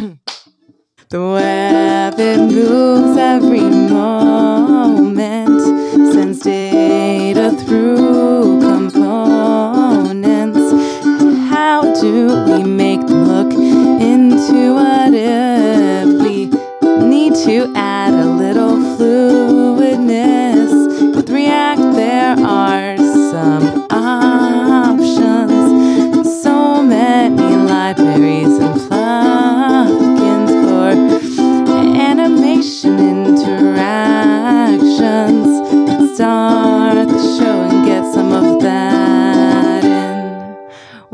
The web it moves every moment, sends data through components. How do we make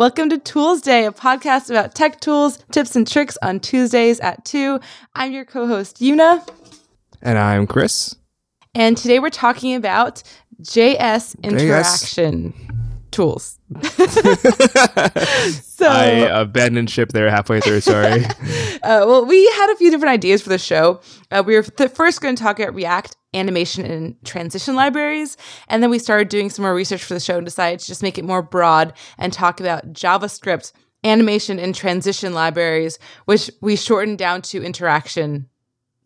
Welcome to Toolsday, a podcast about tech tools, tips, and tricks on Tuesdays at 2. I'm your co host, Una. And I'm Chris. And today we're talking about JS interaction tools. so, I abandoned ship there halfway through. Sorry. uh, well, we had a few different ideas for the show. Uh, we were th- first going to talk about React animation and transition libraries, and then we started doing some more research for the show and decided to just make it more broad and talk about JavaScript animation and transition libraries, which we shortened down to interaction.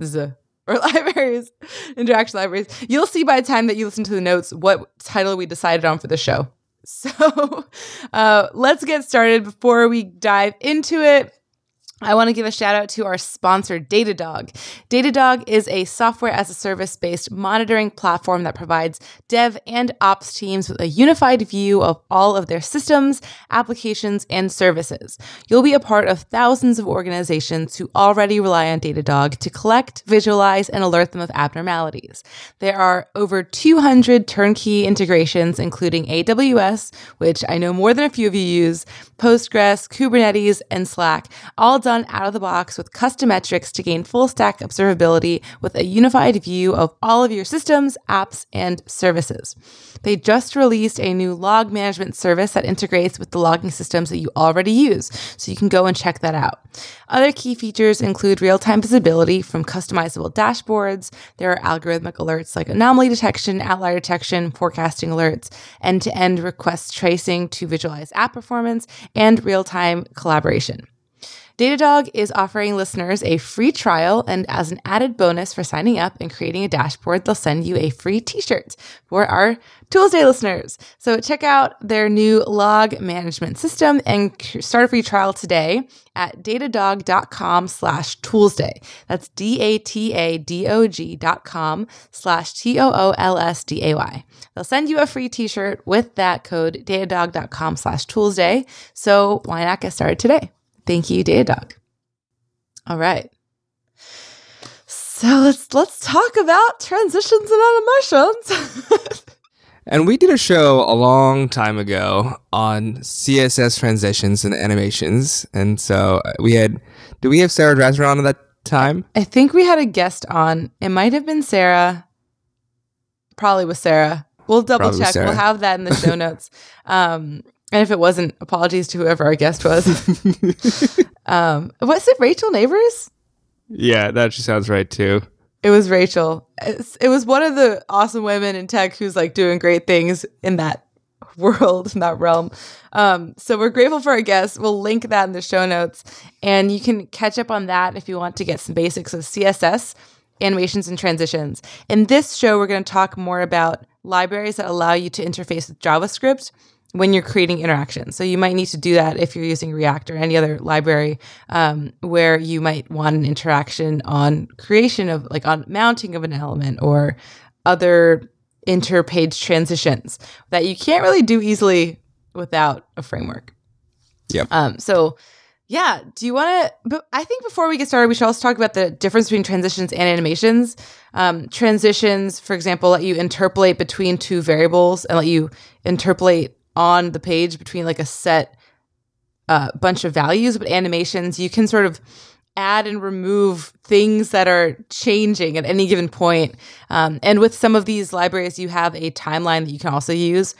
Z- or libraries, interaction libraries. You'll see by the time that you listen to the notes what title we decided on for the show. So uh, let's get started. Before we dive into it, I want to give a shout out to our sponsor, Datadog. Datadog is a software as a service based monitoring platform that provides dev and ops teams with a unified view of all of their systems, applications, and services. You'll be a part of thousands of organizations who already rely on Datadog to collect, visualize, and alert them of abnormalities. There are over 200 turnkey integrations, including AWS, which I know more than a few of you use, Postgres, Kubernetes, and Slack, all done out of the box with custom metrics to gain full stack observability with a unified view of all of your systems, apps, and services. They just released a new log management service that integrates with the logging systems that you already use, so you can go and check that out. Other key features include real time visibility from customizable dashboards. There are algorithmic alerts like anomaly detection, outlier detection, forecasting alerts, end to end request tracing to visualize app performance, and real time collaboration. Datadog is offering listeners a free trial, and as an added bonus for signing up and creating a dashboard, they'll send you a free t shirt for our Toolsday listeners. So check out their new log management system and start a free trial today at datadog.com slash toolsday. That's D-A-T-A-D-O-G dot com slash T-O-O-L-S-D-A-Y. They'll send you a free t-shirt with that code datadog.com slash toolsday. So why not get started today? Thank you, Datadog. All right. So let's let's talk about transitions and animations. and we did a show a long time ago on CSS transitions and animations. And so uh, we had do we have Sarah Drasner on at that time? I think we had a guest on. It might have been Sarah. Probably was Sarah. We'll double Probably check. We'll have that in the show notes. Um, and if it wasn't, apologies to whoever our guest was. um, was it Rachel Nabors? Yeah, that just sounds right too. It was Rachel. It's, it was one of the awesome women in tech who's like doing great things in that world, in that realm. Um, so we're grateful for our guests. We'll link that in the show notes, and you can catch up on that if you want to get some basics of CSS, animations, and transitions. In this show, we're going to talk more about libraries that allow you to interface with JavaScript when you're creating interactions. So you might need to do that if you're using React or any other library um, where you might want an interaction on creation of like on mounting of an element or other interpage transitions that you can't really do easily without a framework. Yep. Um, so yeah, do you want to? But I think before we get started, we should also talk about the difference between transitions and animations. Um, transitions, for example, let you interpolate between two variables and let you interpolate on the page between like a set uh, bunch of values, but animations, you can sort of add and remove things that are changing at any given point. Um, and with some of these libraries, you have a timeline that you can also use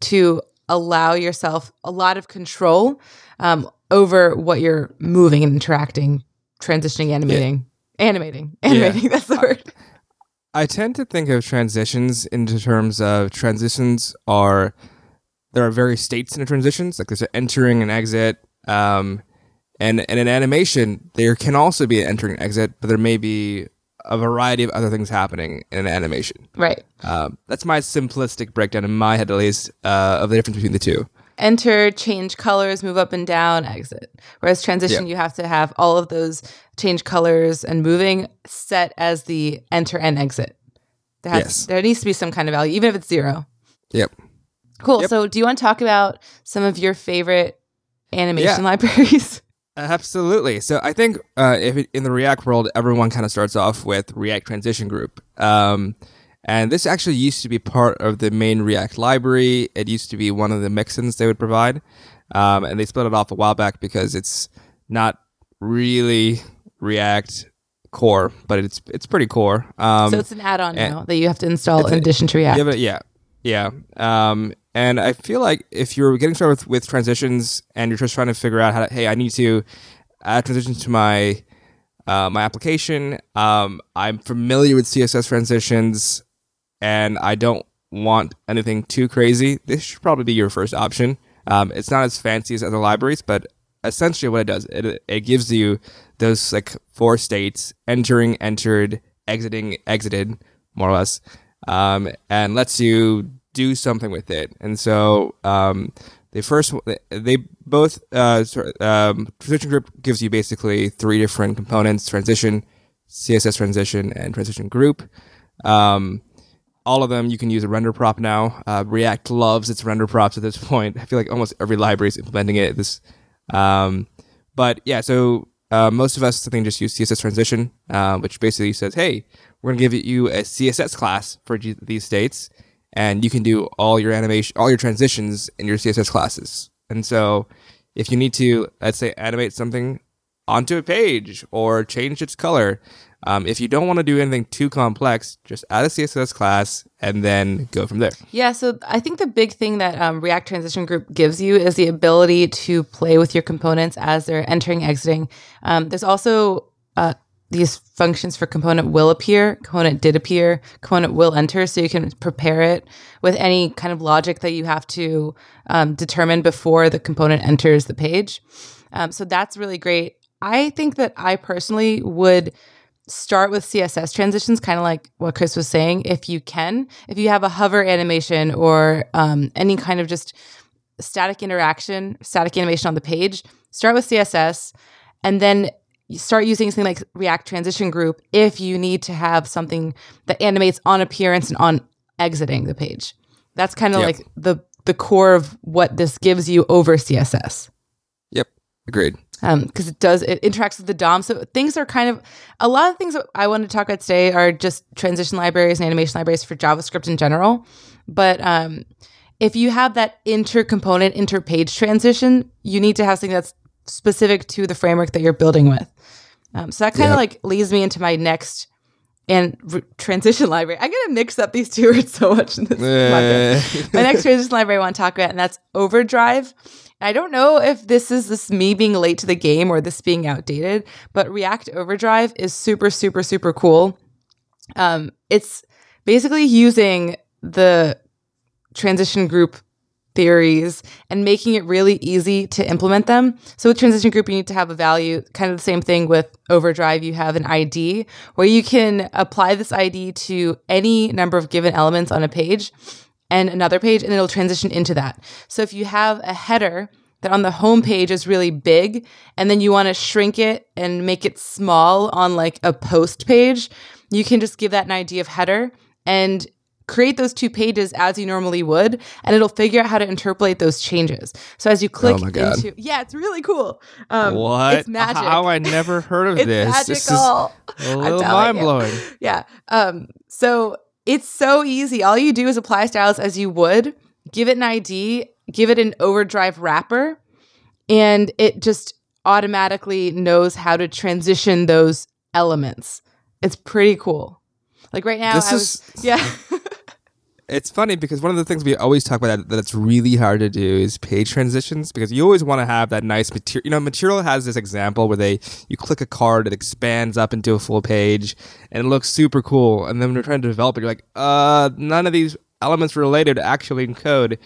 to allow yourself a lot of control um, over what you're moving and interacting, transitioning, animating, yeah. animating, animating. Yeah. That's the word. I tend to think of transitions into terms of transitions are there are various states in the transitions. Like there's an entering and exit, um, And, and in animation, there can also be an entering and exit, but there may be a variety of other things happening in an animation. Right. Um, that's my simplistic breakdown in my head, at least, uh, of the difference between the two. Enter, change colors, move up and down, exit. Whereas transition, Yeah. you have to have all of those change colors and moving set as the enter and exit. There, has, Yes. there needs to be some kind of value, even if it's zero. Yep. Cool. Yep. So, do you want to talk about some of your favorite animation Yeah. libraries? Absolutely. So I think uh, if it, in the React world, everyone kind of starts off with React Transition Group. Um, and this actually used to be part of the main React library. It used to be one of the mixins they would provide. Um, and they split it off a while back because it's not really React core, but it's it's pretty core. Um, so, it's an add on now that you have to install in addition to React. Yeah, yeah, yeah. Um, and I feel like if you're getting started with, with transitions and you're just trying to figure out how to, hey, I need to add transitions to my uh, my application. Um, I'm familiar with CSS transitions, and I don't want anything too crazy. This should probably be your first option. Um, it's not as fancy as other libraries, but essentially what it does, it it gives you those like four states: entering, entered, exiting, exited, more or less, um, and lets you do something with it. And so um, the first, they both uh, um, transition group gives you basically three different components: transition, CSS transition, and transition group. Um, all of them you can use a render prop now. Uh, React loves its render props at this point. I feel like almost every library is implementing it. This, um, but yeah, so uh, most of us I think just use CSS transition, uh, which basically says, hey, we're gonna give you a CSS class for these states, and you can do all your animation, all your transitions in your CSS classes. And so, if you need to, let's say, animate something onto a page or change its color. Um, if you don't want to do anything too complex, just add a CSS class and then go from there. Yeah, so I think the big thing that um, React Transition Group gives you is the ability to play with your components as they're entering, exiting. Um, there's also uh, these functions for component will appear, component did appear, component will enter, so you can prepare it with any kind of logic that you have to um, determine before the component enters the page. Um, so that's really great. I think that I personally would start with CSS transitions, kind of like what Chris was saying, if you can. If you have a hover animation or um, any kind of just static interaction, static animation on the page, start with CSS and then you start using something like React Transition Group if you need to have something that animates on appearance and on exiting the page. That's kind of Yep. like the the core of what this gives you over CSS Yep, agreed. because it does it interacts with the DOM. So things are kind of a lot of things that I want to talk about today are just transition libraries and animation libraries for JavaScript in general. But um, if you have that inter-component, inter-page transition, you need to have something that's specific to the framework that you're building with. Um, so that kind of Yep. like leads me into my next and r- transition library. I'm gonna mix up these two words so much in this. Uh, my next transition library I want to talk about, and that's Overdrive. I don't know if this is this me being late to the game or this being outdated, but React Overdrive is super, super, super cool. Um, it's basically using the transition group theories and making it really easy to implement them. So with transition group, you need to have a value, kind of the same thing with overdrive. You have an ID where you can apply this ID to any number of given elements on a page and another page, and it'll transition into that. So if you have a header that on the home page is really big, and then you want to shrink it and make it small on like a post page, you can just give that an ID of header and create those two pages as you normally would, and it'll figure out how to interpolate those changes. So as you click Oh my God. into, yeah, it's really cool. Um, what? It's magic. How I never heard of it's this. This is magical. a I'm little telling mind you. blowing. Yeah. Um, so it's so easy. All you do is apply styles as you would, give it an ID, give it an overdrive wrapper, and it just automatically knows how to transition those elements. It's pretty cool. Like right now, This I is- yeah. It's funny because one of the things we always talk about that, that it's really hard to do is page transitions because you always want to have that nice material. You know, Material has this example where they you click a card, it expands up into a full page, and it looks super cool. And then when you're trying to develop it, you're like, uh, none of these elements related actually in code.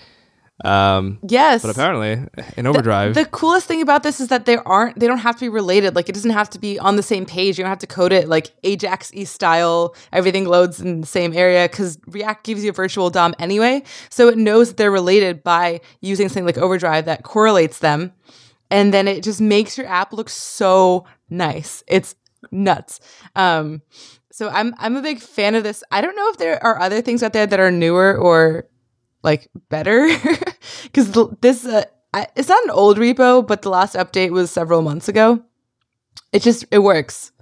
Um, Yes. but apparently in Overdrive, The coolest thing about this is that they aren't they don't have to be related. Like it doesn't have to be on the same page. You don't have to code it like Ajax E style. Everything loads in the same area because React gives you a virtual DOM anyway. So it knows that they're related by using something like Overdrive that correlates them. And then it just makes your app look so nice. It's nuts. Um, so I'm I'm a big fan of this. I don't know if there are other things out there that are newer or like better because this uh, it's not an old repo, but the last update was several months ago. It just it works.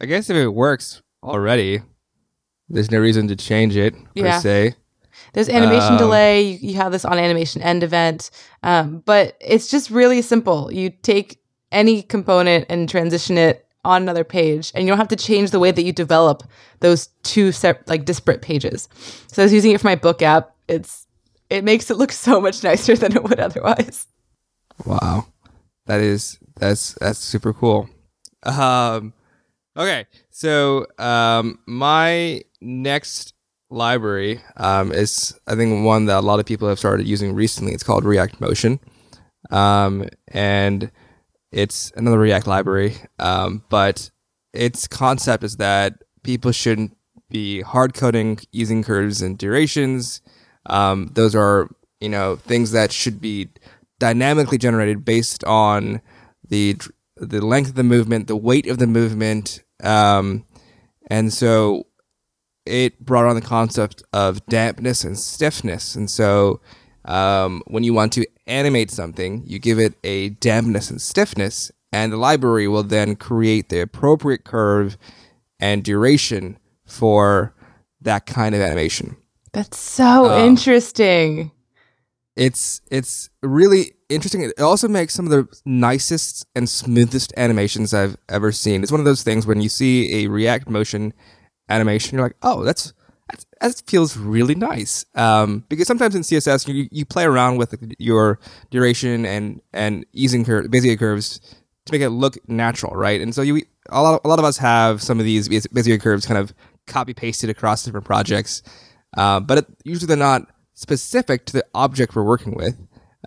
I guess if it works already, there's no reason to change it per Yeah. se. There's animation Um, delay. You, you have this on animation end event, um, but it's just really simple. You take any component and transition it on another page, and you don't have to change the way that you develop those two sep- like disparate pages. So I was using it for my book app. It's it makes it look so much nicer than it would otherwise. Wow, that is that's that's super cool. Um, okay, so um, my next library um, is I think one that a lot of people have started using recently. It's called React Motion, um, and it's another React library. Um, but its concept is that people shouldn't be hard coding using curves and durations. Um, those are you know things that should be dynamically generated based on the the length of the movement, the weight of the movement, um, and so it brought on the concept of dampness and stiffness. And so um, when you want to animate something, you give it a dampness and stiffness, and the library will then create the appropriate curve and duration for that kind of animation. That's so Um, interesting. it's it's really interesting. It also makes some of the nicest and smoothest animations I've ever seen. It's one of those things when you see a React motion animation, you're like, oh, that's that's that feels really nice. Um, because sometimes in CSS you you play around with your duration and and easing curve, Bezier curves to make it look natural, right? And so you a lot a lot of us have some of these Bezier curves kind of copy pasted across different projects, uh, but it, usually they're not specific to the object we're working with.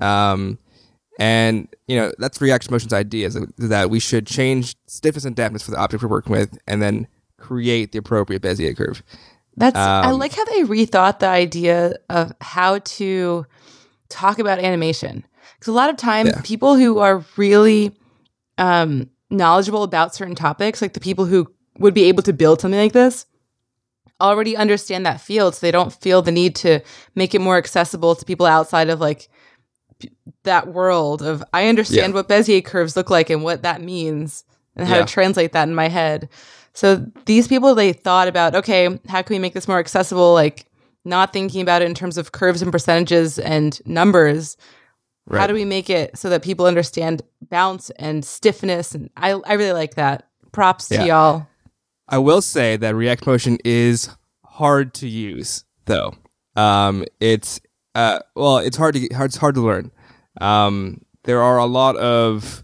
Um, and you know that's React Motion's idea is that- we should change stiffness and dampness for the object we're working with, and then create the appropriate Bezier curve. That's I Um, like how they rethought the idea of how to talk about animation. Because a lot of times Yeah. people who are really um, knowledgeable about certain topics, like the people who would be able to build something like this, already understand that field, so they don't feel the need to make it more accessible to people outside of like p- that world of I understand what Bezier curves look like and what that means and how Yeah. to translate that in my head. So these people they thought about, okay, how can we make this more accessible? Like not thinking about it in terms of curves and percentages and numbers. How do we make it so that people understand bounce and stiffness? And I, I really like that. Props to y'all. I will say that React Motion is hard to use, though. Um, it's uh, well, it's hard to hard, it's hard to learn. Um, there are a lot of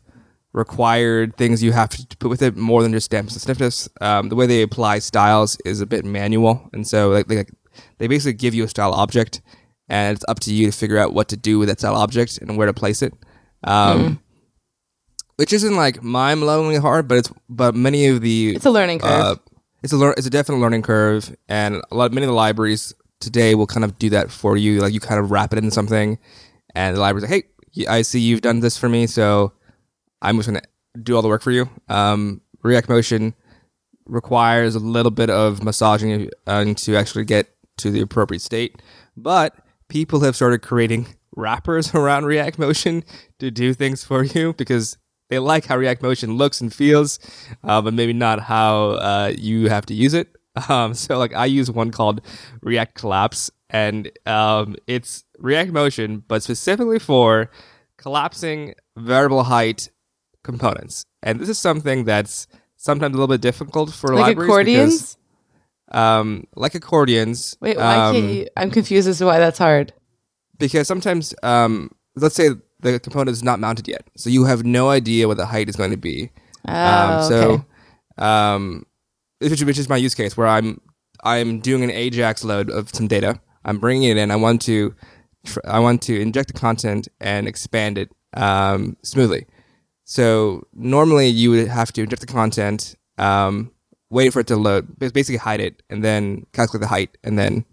required things you have to put with it more than just stamps and stiffness. Um, the way they apply styles is a bit manual, and so like they, they basically give you a style object, and it's up to you to figure out what to do with that style object and where to place it. Um, Which isn't like mind-blowingly hard, but it's but many of the It's a learning curve. uh, it's a lear- it's a definite learning curve, and a lot of many of the libraries today will kind of do that for you. Like you kind of wrap it in something, and the library's like, "Hey, I see you've done this for me, so I'm just gonna do all the work for you." Um, React Motion requires a little bit of massaging uh, to actually get to the appropriate state, but people have started creating wrappers around React Motion to do things for you because they like how React Motion looks and feels, uh, but maybe not how uh, you have to use it. Um, so, like, I use one called React Collapse, and um, it's React Motion, but specifically for collapsing variable height components. And this is something that's sometimes a little bit difficult for like libraries accordions? because, um, like accordions. Wait, why um, can't you? I'm confused as to why that's hard. because sometimes um, let's say the component is not mounted yet so you have no idea what the height is going to be Oh, um, so okay. um, which, which is my use case where i'm i'm doing an ajax load of some data i'm bringing it in i want to tr- I want to inject the content and expand it um, smoothly. So normally you would have to inject the content, um, wait for it to load, basically hide it, and then calculate the height, and then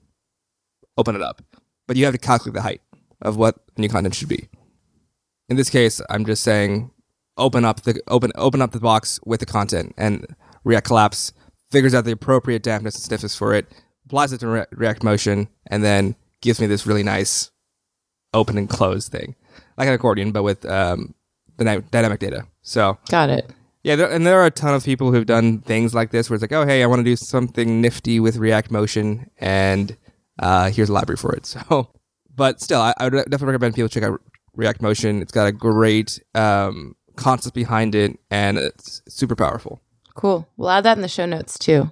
open it up. But you have to calculate the height of what new content should be. In this case, I'm just saying open up the open open up the box with the content, and React Collapse figures out the appropriate dampness and stiffness for it, applies it to Re- React Motion, and then gives me this really nice open and close thing, like an accordion, but with um, the dy- dynamic data. So Got it. yeah, there, and there are a ton of people who've done things like this, where it's like, oh hey, I want to do something nifty with React Motion, and uh, here's a library for it. So, but still, I, I would definitely recommend people check out React Motion. It's got a great um, concept behind it, and it's super powerful. Cool. We'll add that in the show notes too.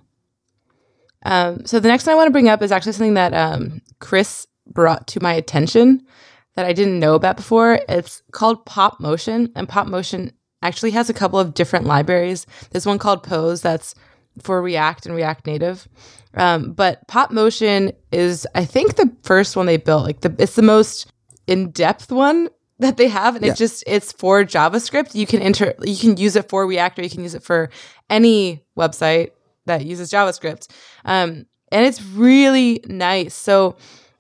Um, so the next one I want to bring up is actually something that um, Chris brought to my attention that I didn't know about before. It's called Popmotion, and Popmotion actually has a couple of different libraries. There's one called Pose that's for React and React Native. Um, but Popmotion is, I think, the first one they built. Like the, it's the most in-depth one that they have, and Yeah. it just it's for JavaScript. You can enter, you can use it for React, or you can use it for any website that uses JavaScript. Um, and it's really nice. So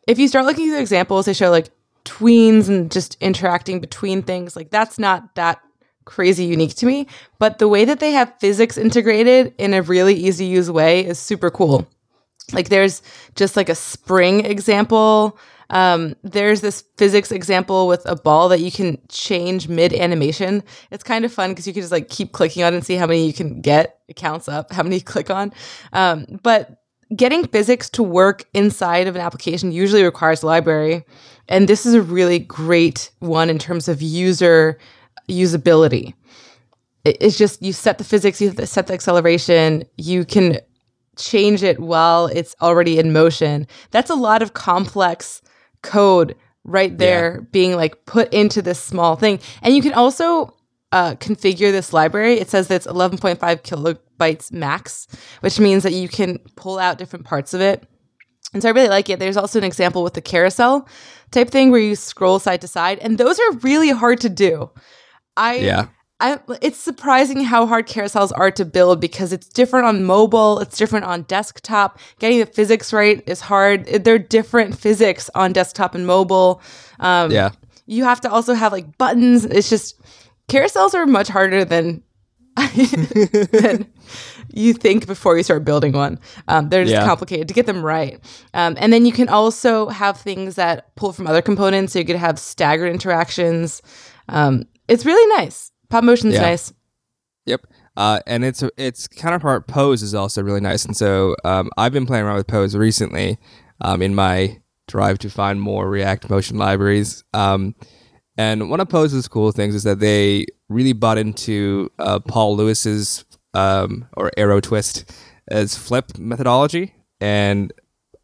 if you start looking at examples, they show like tweens and just interacting between things. Like that's not that crazy unique to me, but the way that they have physics integrated in a really easy to use way is super cool. Like there's just like a spring example. Um, there's this physics example with a ball that you can change mid animation. It's kind of fun because you can just like keep clicking on and see how many you can get. It counts up how many you click on. Um, but getting physics to work inside of an application usually requires a library. And this is a really great one in terms of user usability. It's just you set the physics, you set the acceleration, you can change it while it's already in motion. That's a lot of complex code right there being like put into this small thing. And you can also uh, configure this library. It says that it's 11.5 kilobytes max, which means that you can pull out different parts of it. And so I really like it. There's also an example with the carousel type thing where you scroll side to side, and those are really hard to do. I Yeah. I, it's surprising how hard carousels are to build because it's different on mobile, it's different on desktop. Getting the physics right is hard. They're different physics on desktop and mobile. Um, Yeah. You have to also have like buttons. It's just carousels are much harder than than you think before you start building one. Um, they're just Yeah. complicated to get them right. Um, and then you can also have things that pull from other components. So you could have staggered interactions. Um, it's really nice. Popmotion's Yeah. nice. Yep. Uh, and its its counterpart Pose is also really nice, and so um, I've been playing around with Pose recently um, in my drive to find more React Motion libraries. Um, and one of Pose's cool things is that they really bought into uh, Paul Lewis's um, or Aerotwist as flip methodology, and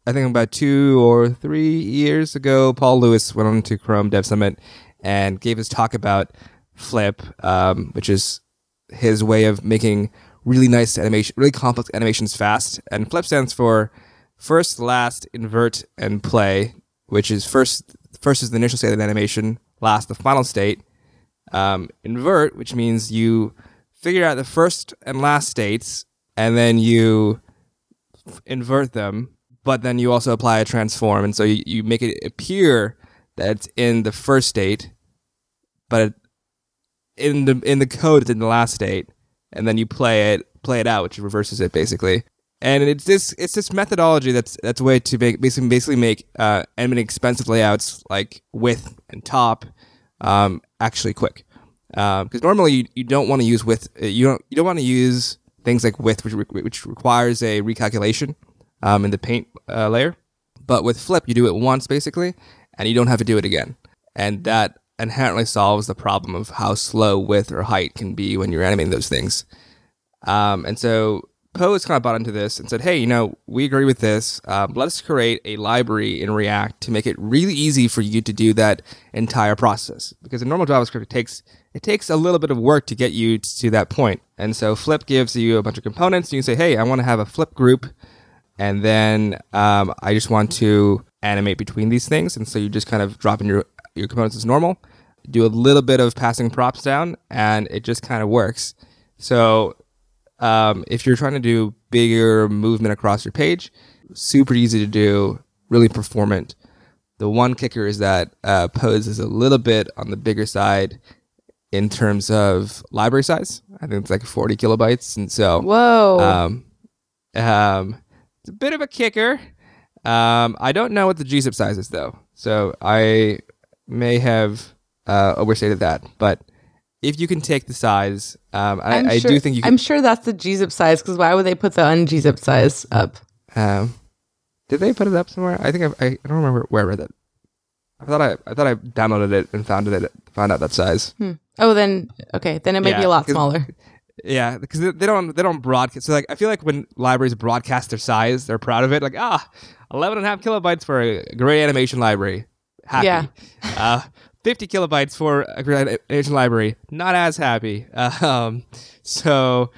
I think about two or three years ago, Paul Lewis went on to Chrome Dev Summit and gave his talk about Flip, um, which is his way of making really nice animation, really complex animations fast. And Flip stands for first, last, invert, and play, which is first first is the initial state of the animation, last the final state. Um, invert, which means you figure out the first and last states, and then you invert them, but then you also apply a transform, and so you, you make it appear that it's in the first state, but it, in the in the code it's in the last state, and then you play it play it out, which reverses it basically. And it's this it's this methodology that's that's a way to make basically basically make uh, animating expensive layouts like width and top um, actually quick. Because normally you, you don't want to use width uh, you don't you don't want to use things like width which re- which requires a recalculation um, in the paint uh, layer. But with Flip, you do it once basically, and you don't have to do it again. And that inherently solves the problem of how slow width or height can be when you're animating those things. Um, and so Pose kind of bought into this and said, hey, you know, we agree with this. Um, let us create a library in React to make it really easy for you to do that entire process. Because in normal JavaScript, it takes it takes a little bit of work to get you to that point. And so Flip gives you a bunch of components. You can say, hey, I want to have a Flip group and then um, I just want to animate between these things, and so you just kind of drop in your your components as normal, do a little bit of passing props down, and it just kind of works. So um, if you're trying to do bigger movement across your page, super easy to do, really performant. The one kicker is that uh, Pose is a little bit on the bigger side in terms of library size. I think it's like 40 kilobytes, and so Whoa. um, um, it's a bit of a kicker. Um, I don't know what the gzip size is though, so I may have uh, overstated that. But if you can take the size, um, I, I'm I do think you can. I'm sure that's the gzip size because why would they put the un-gzip size up? Um, did they put it up somewhere? I think I, I don't remember where I read that. I thought I I thought I downloaded it and found it found out that size. Oh, then okay, then it might be a lot smaller. Yeah, because they, they don't they don't broadcast. So like I feel like when libraries broadcast their size, they're proud of it. Like ah, 11 and a half kilobytes for a great animation library. Happy. Yeah. uh, 50 kilobytes for a great animation library. Not as happy. Um, so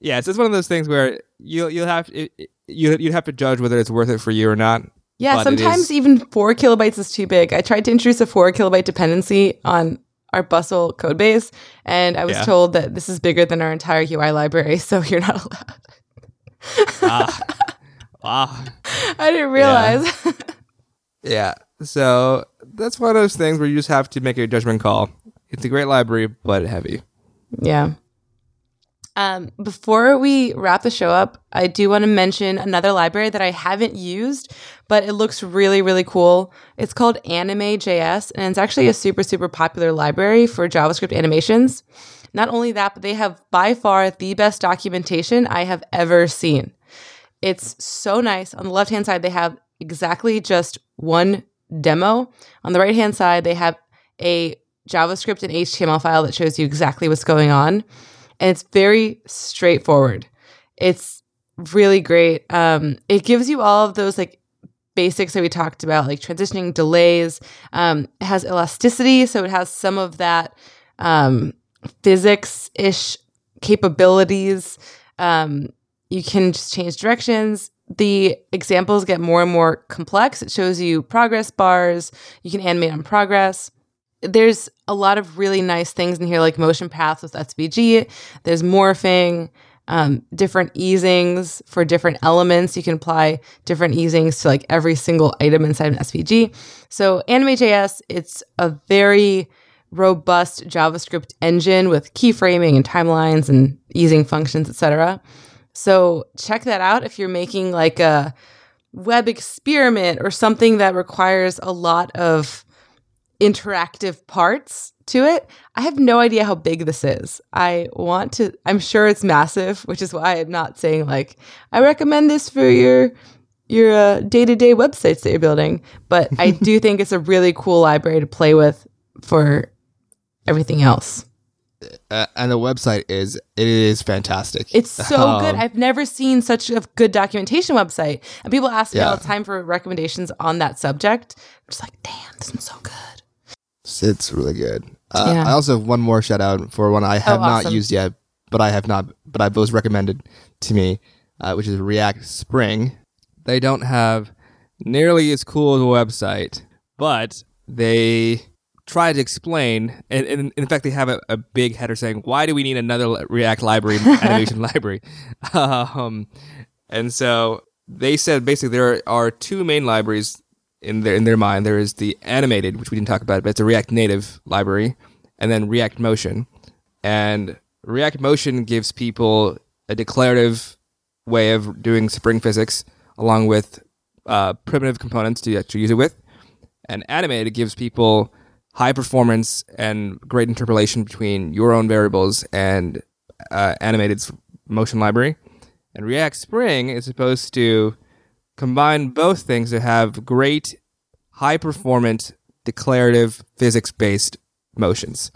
yeah, it's one of those things where you'll you'll have it, it- you you'd have to judge whether it's worth it for you or not. Yeah, sometimes even four kilobytes is too big. I tried to introduce a four kilobyte dependency on our Bustle code base, and I was Yeah. told that this is bigger than our entire UI library, so you're not allowed. ah, ah. I didn't realize. Yeah. So that's one of those things where you just have to make a judgment call. It's a great library, but heavy. Yeah. Um, before we wrap the show up, I do want to mention another library that I haven't used, but it looks really, really cool. It's called Anime.js, and it's actually a super, super popular library for JavaScript animations. Not only that, but they have by far the best documentation I have ever seen. It's so nice. On the left hand side, they have exactly just one demo. On the right hand side, they have a JavaScript and HTML file that shows you exactly what's going on. And it's very straightforward. It's really great. Um, it gives you all of those like basics that we talked about, like transitioning delays. Um, it has elasticity, so it has some of that um, physics ish capabilities. Um, you can just change directions. The examples get more and more complex. It shows you progress bars. You can animate on progress. There's a lot of really nice things in here, like motion paths with SVG. There's morphing, um, different easings for different elements. You can apply different easings to like every single item inside an SVG. So Anime.js, it's a very robust JavaScript engine with keyframing and timelines and easing functions, etc. So check that out if you're making like a web experiment or something that requires a lot of interactive parts to it. I have no idea how big this is. I want to I'm sure it's massive, which is why I'm not saying like I recommend this for your your uh, day-to-day websites that you're building, but I do think it's a really cool library to play with for everything else. Uh, and the website is it is fantastic. It's so good. Um, I've never seen such a good documentation website. And people ask me all the time for recommendations on that subject. I'm just like, damn, this one's so good. It's really good. Uh, Yeah. I also have one more shout out for one I have not awesome. used yet, but I have not, but I was recommended to me, uh, which is React Spring. They don't have nearly as cool of a website, but they try to explain, and, and in fact, they have a, a big header saying, "Why do we need another React library, animation library?" Um, and so they said basically there are two main libraries in their in their mind. There is the animated, which we didn't talk about, but it's a React Native library, and then React Motion. And React Motion gives people a declarative way of doing Spring physics, along with uh, primitive components to actually use it with. And animated gives people high performance and great interpolation between your own variables and uh, animated's motion library. And React Spring is supposed to combine both things to have great, high performance, declarative, physics based motions.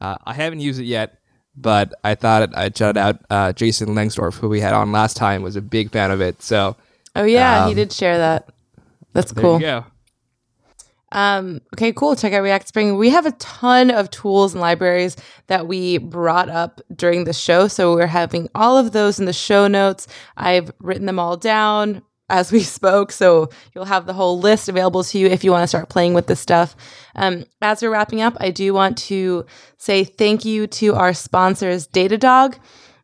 Uh, I haven't used it yet, but I thought I'd shout out uh, Jason Lengstorf, who we had on last time, was a big fan of it. So Oh yeah, he Um, did share that. That's cool. go. Um, okay, cool. Check out React Spring. We have a ton of tools and libraries that we brought up during the show. So we're having all of those in the show notes. I've written them all down as we spoke. So you'll have the whole list available to you if you want to start playing with this stuff. Um, as we're wrapping up, I do want to say thank you to our sponsors, Datadog.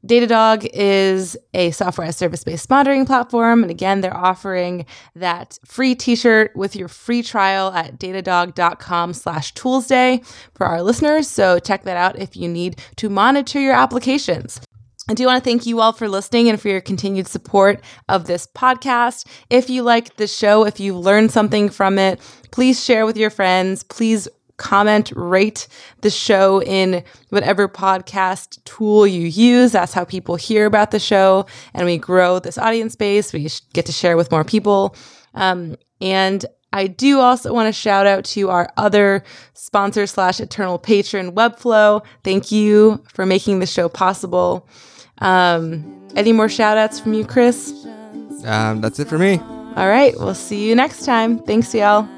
Datadog is a software as service based monitoring platform. And again, they're offering that free t-shirt with your free trial at datadog.com slash toolsday for our listeners. So check that out if you need to monitor your applications. I do want to thank you all for listening and for your continued support of this podcast. If you like the show, if you've learned something from it, please share with your friends. Please comment, rate the show in whatever podcast tool you use. That's how people hear about the show and we grow this audience base. We get to share with more people. Um, and I do also want to shout out to our other sponsor slash eternal patron, Webflow. Thank you for making the show possible. Um, any more shout outs from you, Chris? Um, that's it for me. All right. We'll see you next time. Thanks, y'all.